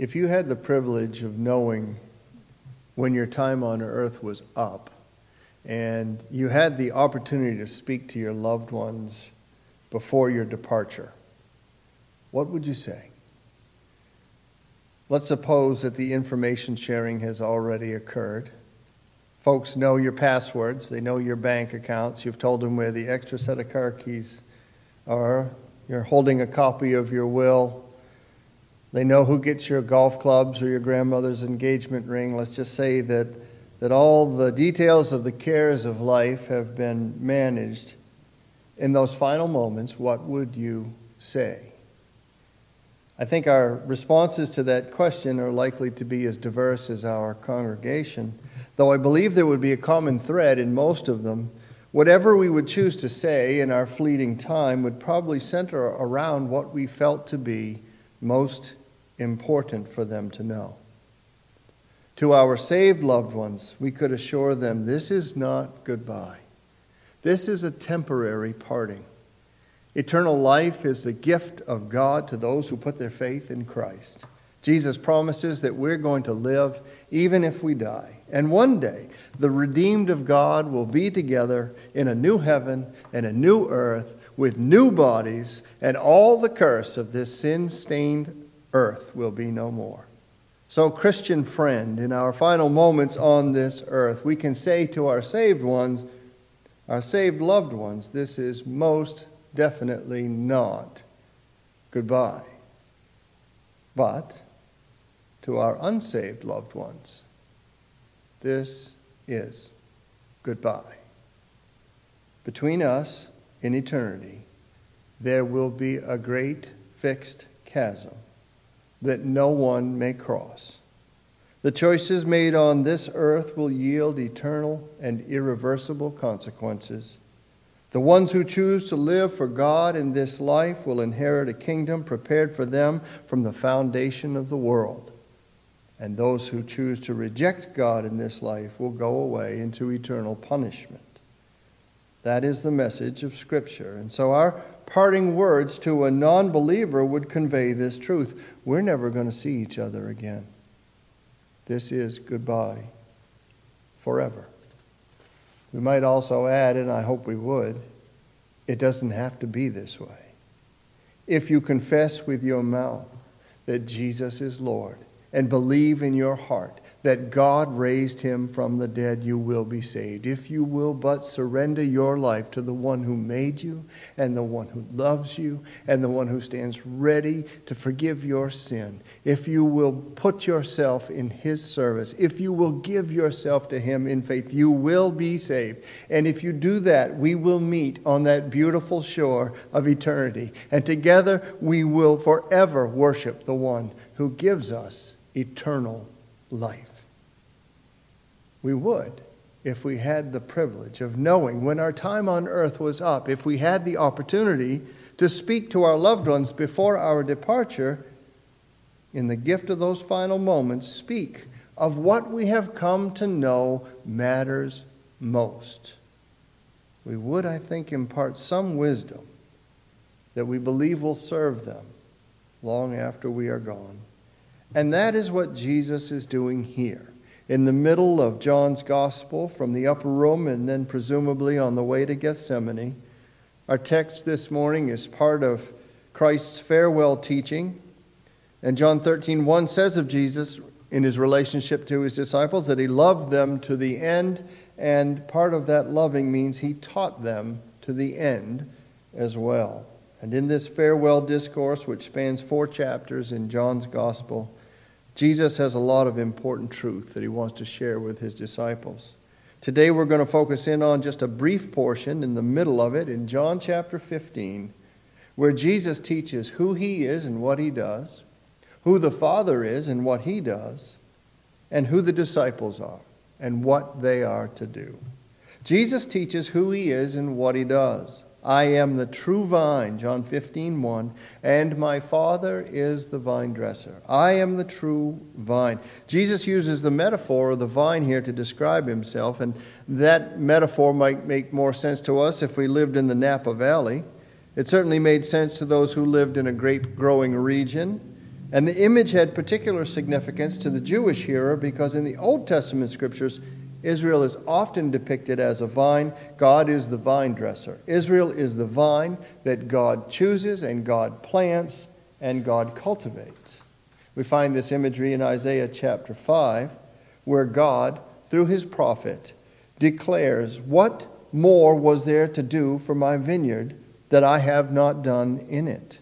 If you had the privilege of knowing when your time on earth was up and you had the opportunity to speak to your loved ones before your departure, what would you say? Let's suppose that the information sharing has already occurred. Folks know your passwords, they know your bank accounts. You've told them where the extra set of car keys are. You're holding a copy of your will. They know who gets your golf clubs or your grandmother's engagement ring. Let's just say that, that all the details of the cares of life have been managed. In those final moments, what would you say? I think our responses to that question are likely to be as diverse as our congregation, though I believe there would be a common thread in most of them. Whatever we would choose to say in our fleeting time would probably center around what we felt to be most important for them to know. To our saved loved ones, we could assure them this is not goodbye. This is a temporary parting. Eternal life is the gift of God to those who put their faith in Christ. Jesus promises that we're going to live even if we die. And one day, the redeemed of God will be together in a new heaven and a new earth with new bodies, and all the curse of this sin stained earth will be no more. So, Christian friend, in our final moments on this earth, we can say to our saved ones, our saved loved ones, this is most definitely not goodbye. But to our unsaved loved ones, this is goodbye. Between us in eternity, there will be a great fixed chasm that no one may cross. The choices made on this earth will yield eternal and irreversible consequences. The ones who choose to live for God in this life will inherit a kingdom prepared for them from the foundation of the world. And those who choose to reject God in this life will go away into eternal punishment. That is the message of Scripture. And so our parting words to a non believer would convey this truth. We're never going to see each other again. This is goodbye forever. We might also add, and I hope we would, it doesn't have to be this way. If you confess with your mouth that Jesus is Lord and believe in your heart that God raised him from the dead, you will be saved. If you will but surrender your life to the one who made you, and the one who loves you, and the one who stands ready to forgive your sin, if you will put yourself in his service, if you will give yourself to him in faith, you will be saved. And if you do that, we will meet on that beautiful shore of eternity. And together we will forever worship the one who gives us eternal life. We would if we had the privilege of knowing when our time on earth was up, if we had the opportunity to speak to our loved ones before our departure, in the gift of those final moments, speak of what we have come to know matters most. We would, I think, impart some wisdom that we believe will serve them long after we are gone. And that is what Jesus is doing here in the middle of John's gospel from the upper room and then presumably on the way to Gethsemane. Our text this morning is part of Christ's farewell teaching. And John 13, 1 says of Jesus in his relationship to his disciples that he loved them to the end, and part of that loving means he taught them to the end as well. And in this farewell discourse, which spans four chapters in John's gospel, Jesus has a lot of important truth that he wants to share with his disciples. Today we're going to focus in on just a brief portion in the middle of it in John chapter 15, where Jesus teaches who he is and what he does, who the Father is and what he does, and who the disciples are and what they are to do. Jesus teaches who he is and what he does. I am the true vine, John 15, 1, and my Father is the vine dresser. I am the true vine. Jesus uses the metaphor of the vine here to describe himself, and that metaphor might make more sense to us if we lived in the Napa Valley. It certainly made sense to those who lived in a grape growing region. And the image had particular significance to the Jewish hearer because in the Old Testament scriptures, Israel is often depicted as a vine. God is the vine dresser. Israel is the vine that God chooses and God plants and God cultivates. We find this imagery in Isaiah chapter 5, where God, through his prophet, declares, What more was there to do for my vineyard that I have not done in it?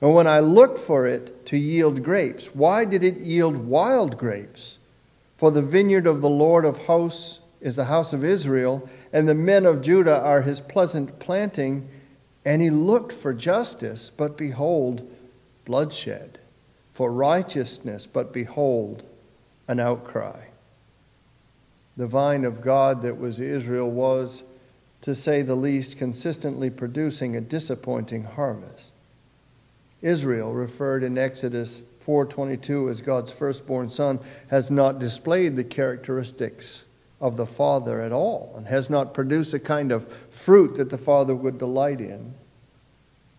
And when I looked for it to yield grapes, why did it yield wild grapes? For the vineyard of the Lord of hosts is the house of Israel, and the men of Judah are his pleasant planting. And he looked for justice, but behold, bloodshed, for righteousness, but behold, an outcry. The vine of God that was Israel was, to say the least, consistently producing a disappointing harvest. Israel, referred in Exodus 4:22 as God's firstborn son, has not displayed the characteristics of the Father at all and has not produced a kind of fruit that the Father would delight in.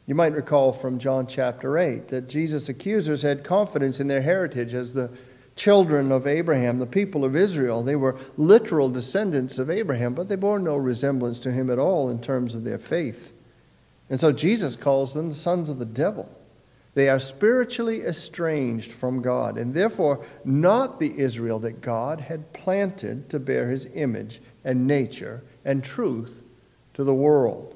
You might recall from John chapter 8 that Jesus' accusers had confidence in their heritage as the children of Abraham, the people of Israel. They were literal descendants of Abraham, but they bore no resemblance to him at all in terms of their faith. And so Jesus calls them the sons of the devil. They are spiritually estranged from God, and therefore not the Israel that God had planted to bear his image and nature and truth to the world.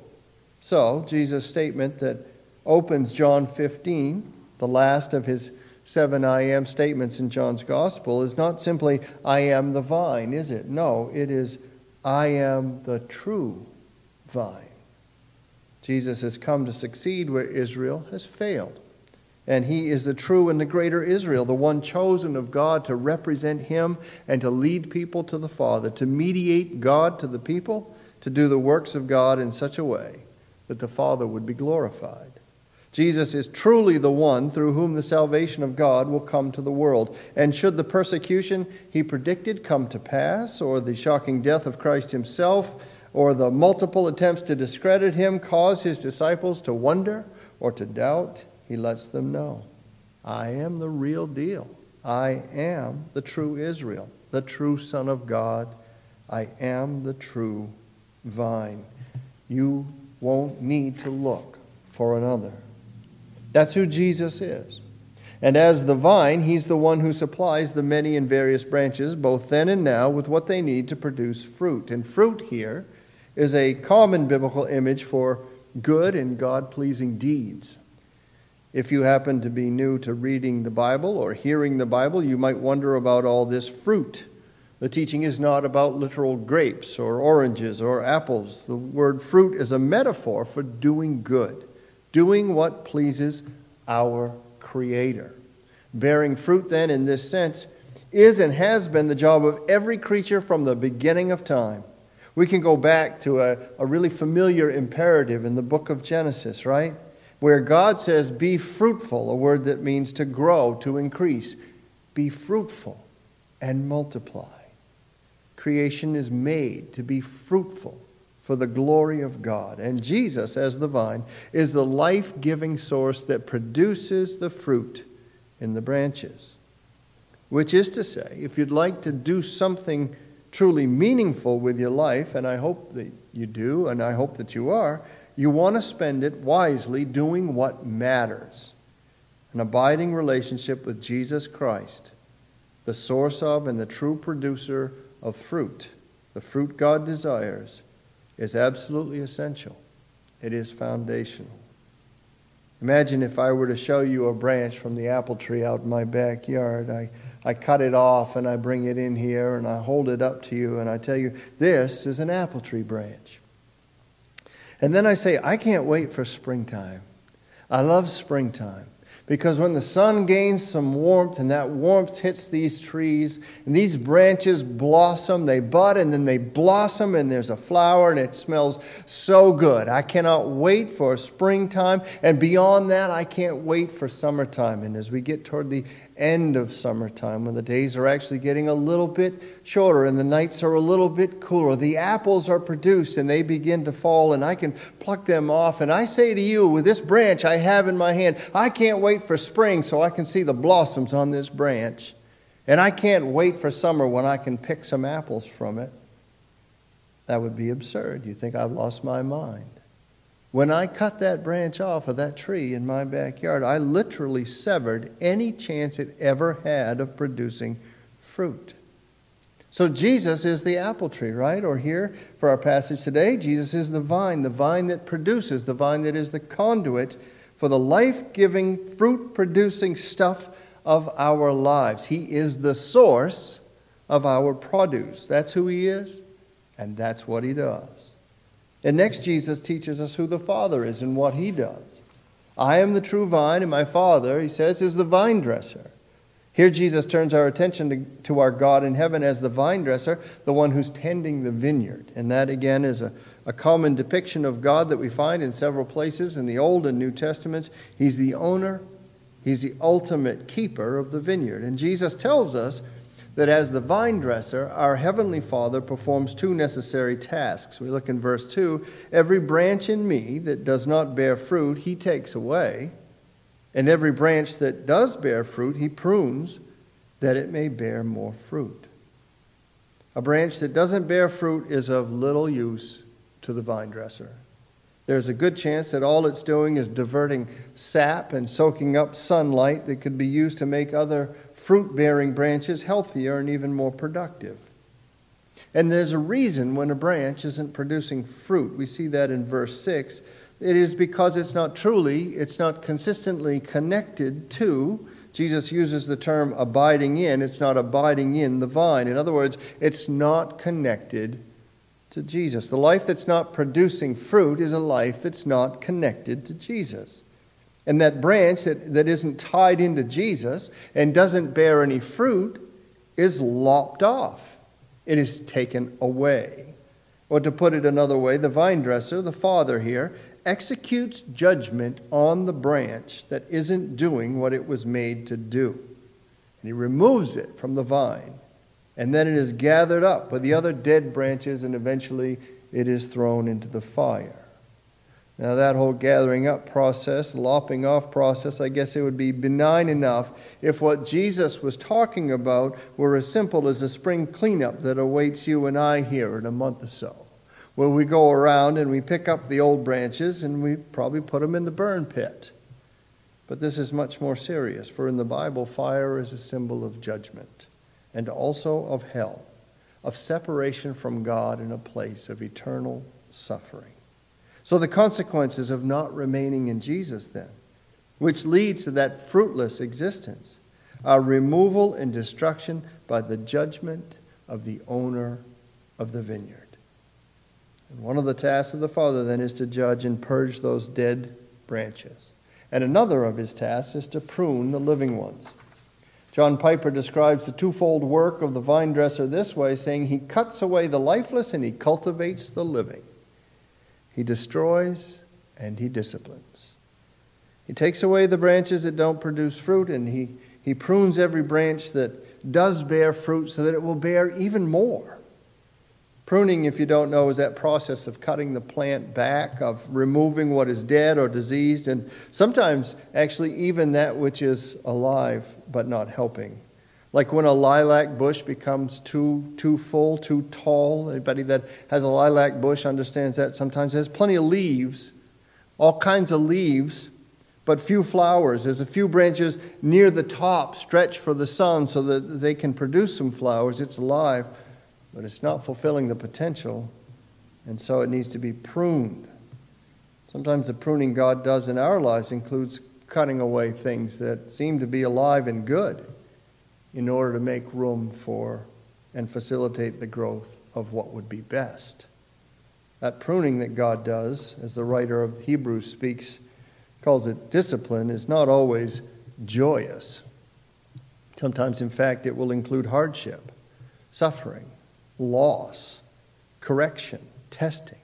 So, Jesus' statement that opens John 15, the last of his seven I am statements in John's gospel, is not simply, I am the vine, is it? No, it is, I am the true vine. Jesus has come to succeed where Israel has failed. And he is the true and the greater Israel, the one chosen of God to represent him and to lead people to the Father, to mediate God to the people, to do the works of God in such a way that the Father would be glorified. Jesus is truly the one through whom the salvation of God will come to the world. And should the persecution he predicted come to pass, or the shocking death of Christ himself, or the multiple attempts to discredit him cause his disciples to wonder or to doubt, he lets them know I am the real deal. I am the true Israel, the true Son of God. I am the true vine. You won't need to look for another. That's who Jesus is. And as the vine, he's the one who supplies the many and various branches, both then and now, with what they need to produce fruit. And fruit here is a common biblical image for good and God pleasing deeds. If you happen to be new to reading the Bible or hearing the Bible, you might wonder about all this fruit. The teaching is not about literal grapes or oranges or apples. The word fruit is a metaphor for doing good, doing what pleases our Creator. Bearing fruit, then, in this sense, is and has been the job of every creature from the beginning of time. We can go back to a, a really familiar imperative in the book of Genesis, right? Where God says, Be fruitful, a word that means to grow, to increase. Be fruitful and multiply. Creation is made to be fruitful for the glory of God. And Jesus, as the vine, is the life giving source that produces the fruit in the branches. Which is to say, if you'd like to do something truly meaningful with your life, and I hope that you do, and I hope that you are, you want to spend it wisely doing what matters. An abiding relationship with Jesus Christ, the source of and the true producer of fruit, the fruit God desires, is absolutely essential. It is foundational. Imagine if I were to show you a branch from the apple tree out in my backyard. I, I cut it off and I bring it in here and I hold it up to you and I tell you, this is an apple tree branch. And then I say, I can't wait for springtime. I love springtime because when the sun gains some warmth and that warmth hits these trees and these branches blossom, they bud and then they blossom and there's a flower and it smells so good. I cannot wait for springtime. And beyond that, I can't wait for summertime. And as we get toward the end of summertime, when the days are actually getting a little bit shorter and the nights are a little bit cooler. The apples are produced and they begin to fall, and I can pluck them off. And I say to you, with this branch I have in my hand, I can't wait for spring so I can see the blossoms on this branch. And I can't wait for summer when I can pick some apples from it. That would be absurd. You think I've lost my mind. When I cut that branch off of that tree in my backyard, I literally severed any chance it ever had of producing fruit. So Jesus is the apple tree, right? Or here for our passage today, Jesus is the vine, the vine that produces, the vine that is the conduit for the life giving, fruit producing stuff of our lives. He is the source of our produce. That's who He is, and that's what He does. And next, Jesus teaches us who the Father is and what He does. I am the true vine, and my Father, He says, is the vine dresser. Here, Jesus turns our attention to, to our God in heaven as the vine dresser, the one who's tending the vineyard. And that, again, is a, a common depiction of God that we find in several places in the Old and New Testaments. He's the owner, He's the ultimate keeper of the vineyard. And Jesus tells us that as the vine dresser, our heavenly Father performs two necessary tasks. We look in verse 2 Every branch in me that does not bear fruit, he takes away. And every branch that does bear fruit, he prunes that it may bear more fruit. A branch that doesn't bear fruit is of little use to the vine dresser. There's a good chance that all it's doing is diverting sap and soaking up sunlight that could be used to make other fruit bearing branches healthier and even more productive. And there's a reason when a branch isn't producing fruit. We see that in verse 6. It is because it's not truly, it's not consistently connected to. Jesus uses the term abiding in. It's not abiding in the vine. In other words, it's not connected to Jesus. The life that's not producing fruit is a life that's not connected to Jesus. And that branch that, that isn't tied into Jesus and doesn't bear any fruit is lopped off. It is taken away. Or to put it another way, the vine dresser, the father here, executes judgment on the branch that isn't doing what it was made to do. And he removes it from the vine. And then it is gathered up with the other dead branches, and eventually it is thrown into the fire. Now, that whole gathering up process, lopping off process, I guess it would be benign enough if what Jesus was talking about were as simple as a spring cleanup that awaits you and I here in a month or so, where we go around and we pick up the old branches and we probably put them in the burn pit. But this is much more serious, for in the Bible, fire is a symbol of judgment and also of hell, of separation from God in a place of eternal suffering. So, the consequences of not remaining in Jesus, then, which leads to that fruitless existence, are removal and destruction by the judgment of the owner of the vineyard. And one of the tasks of the Father, then, is to judge and purge those dead branches. And another of his tasks is to prune the living ones. John Piper describes the twofold work of the vine dresser this way, saying, He cuts away the lifeless and he cultivates the living. He destroys and he disciplines. He takes away the branches that don't produce fruit and he, he prunes every branch that does bear fruit so that it will bear even more. Pruning, if you don't know, is that process of cutting the plant back, of removing what is dead or diseased, and sometimes actually even that which is alive but not helping. Like when a lilac bush becomes too, too full, too tall. Anybody that has a lilac bush understands that sometimes. It has plenty of leaves, all kinds of leaves, but few flowers. There's a few branches near the top stretched for the sun so that they can produce some flowers. It's alive, but it's not fulfilling the potential, and so it needs to be pruned. Sometimes the pruning God does in our lives includes cutting away things that seem to be alive and good in order to make room for and facilitate the growth of what would be best. That pruning that God does, as the writer of Hebrews speaks, calls it discipline, is not always joyous. Sometimes, in fact, it will include hardship, suffering, loss, correction, testing,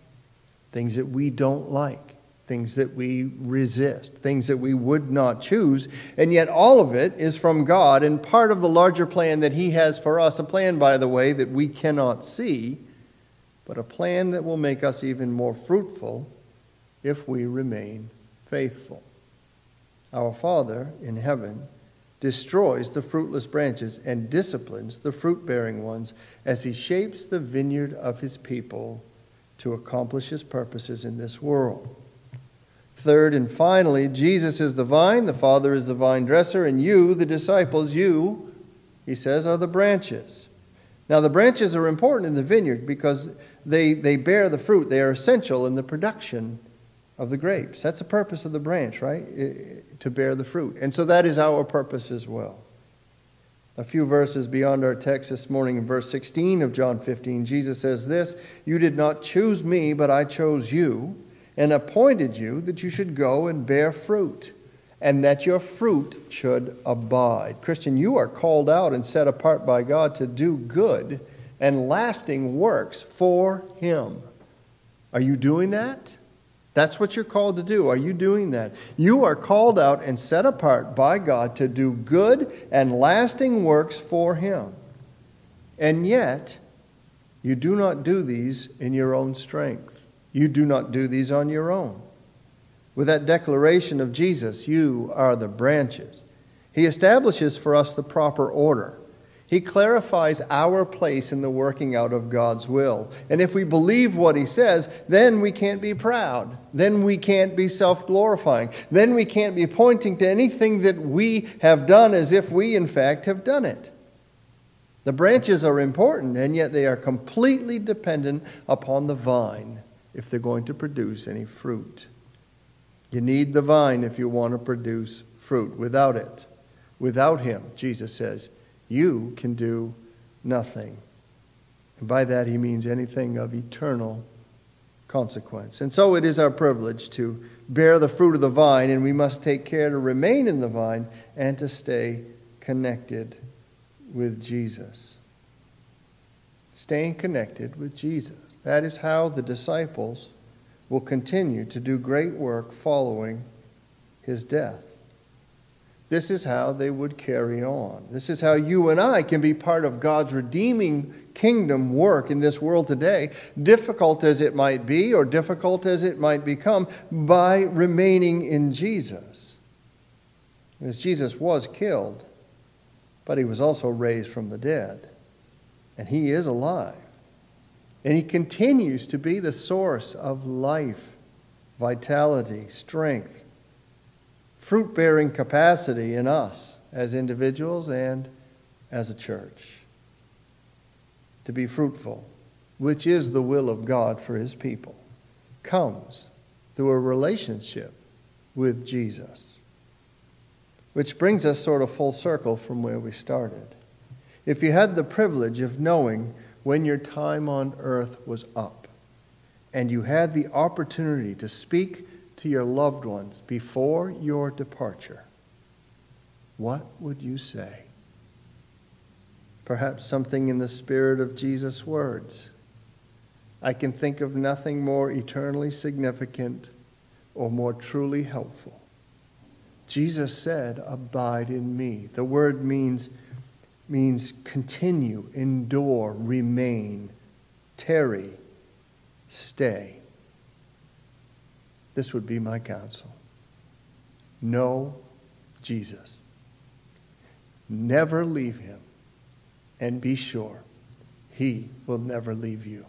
things that we don't like, things that we resist, things that we would not choose. And yet, all of it is from God and part of the larger plan that He has for us. A plan, by the way, that we cannot see, but a plan that will make us even more fruitful if we remain faithful. Our Father in heaven destroys the fruitless branches and disciplines the fruit bearing ones as He shapes the vineyard of His people to accomplish His purposes in this world. Third and finally, Jesus is the vine, the Father is the vine dresser, and you, the disciples, you, he says, are the branches. Now, the branches are important in the vineyard because they, they bear the fruit. They are essential in the production of the grapes. That's the purpose of the branch, right? To bear the fruit. And so that is our purpose as well. A few verses beyond our text this morning, in verse 16 of John 15, Jesus says this You did not choose me, but I chose you and appointed you that you should go and bear fruit, and that your fruit should abide. Christian, you are called out and set apart by God to do good and lasting works for Him. Are you doing that? That's what you're called to do. Are you doing that? You are called out and set apart by God to do good and lasting works for Him. And yet, you do not do these in your own strength. You do not do these on your own. With that declaration of Jesus, you are the branches. He establishes for us the proper order. He clarifies our place in the working out of God's will. And if we believe what he says, then we can't be proud. Then we can't be self glorifying. Then we can't be pointing to anything that we have done as if we, in fact, have done it. The branches are important, and yet they are completely dependent upon the vine if they're going to produce any fruit. You need the vine if you want to produce fruit. Without it, without Him, Jesus says, you can do nothing. And by that, He means anything of eternal consequence. And so it is our privilege to bear the fruit of the vine, and we must take care to remain in the vine and to stay connected with Jesus. Staying connected with Jesus. That is how the disciples will continue to do great work following his death. This is how they would carry on. This is how you and I can be part of God's redeeming kingdom work in this world today, difficult as it might be or difficult as it might become, by remaining in Jesus. Because Jesus was killed, but he was also raised from the dead, and he is alive. And He continues to be the source of life, vitality, strength, fruit bearing capacity in us as individuals and as a church. To be fruitful, which is the will of God for His people, comes through a relationship with Jesus. Which brings us sort of full circle from where we started. If you had the privilege of knowing when your time on earth was up and you had the opportunity to speak to your loved ones before your departure, what would you say? Perhaps something in the spirit of Jesus' words. I can think of nothing more eternally significant or more truly helpful. Jesus said, Abide in me. The word means means continue, endure, remain, tarry, stay. This would be my counsel. Know Jesus. Never leave him, and be sure he will never leave you.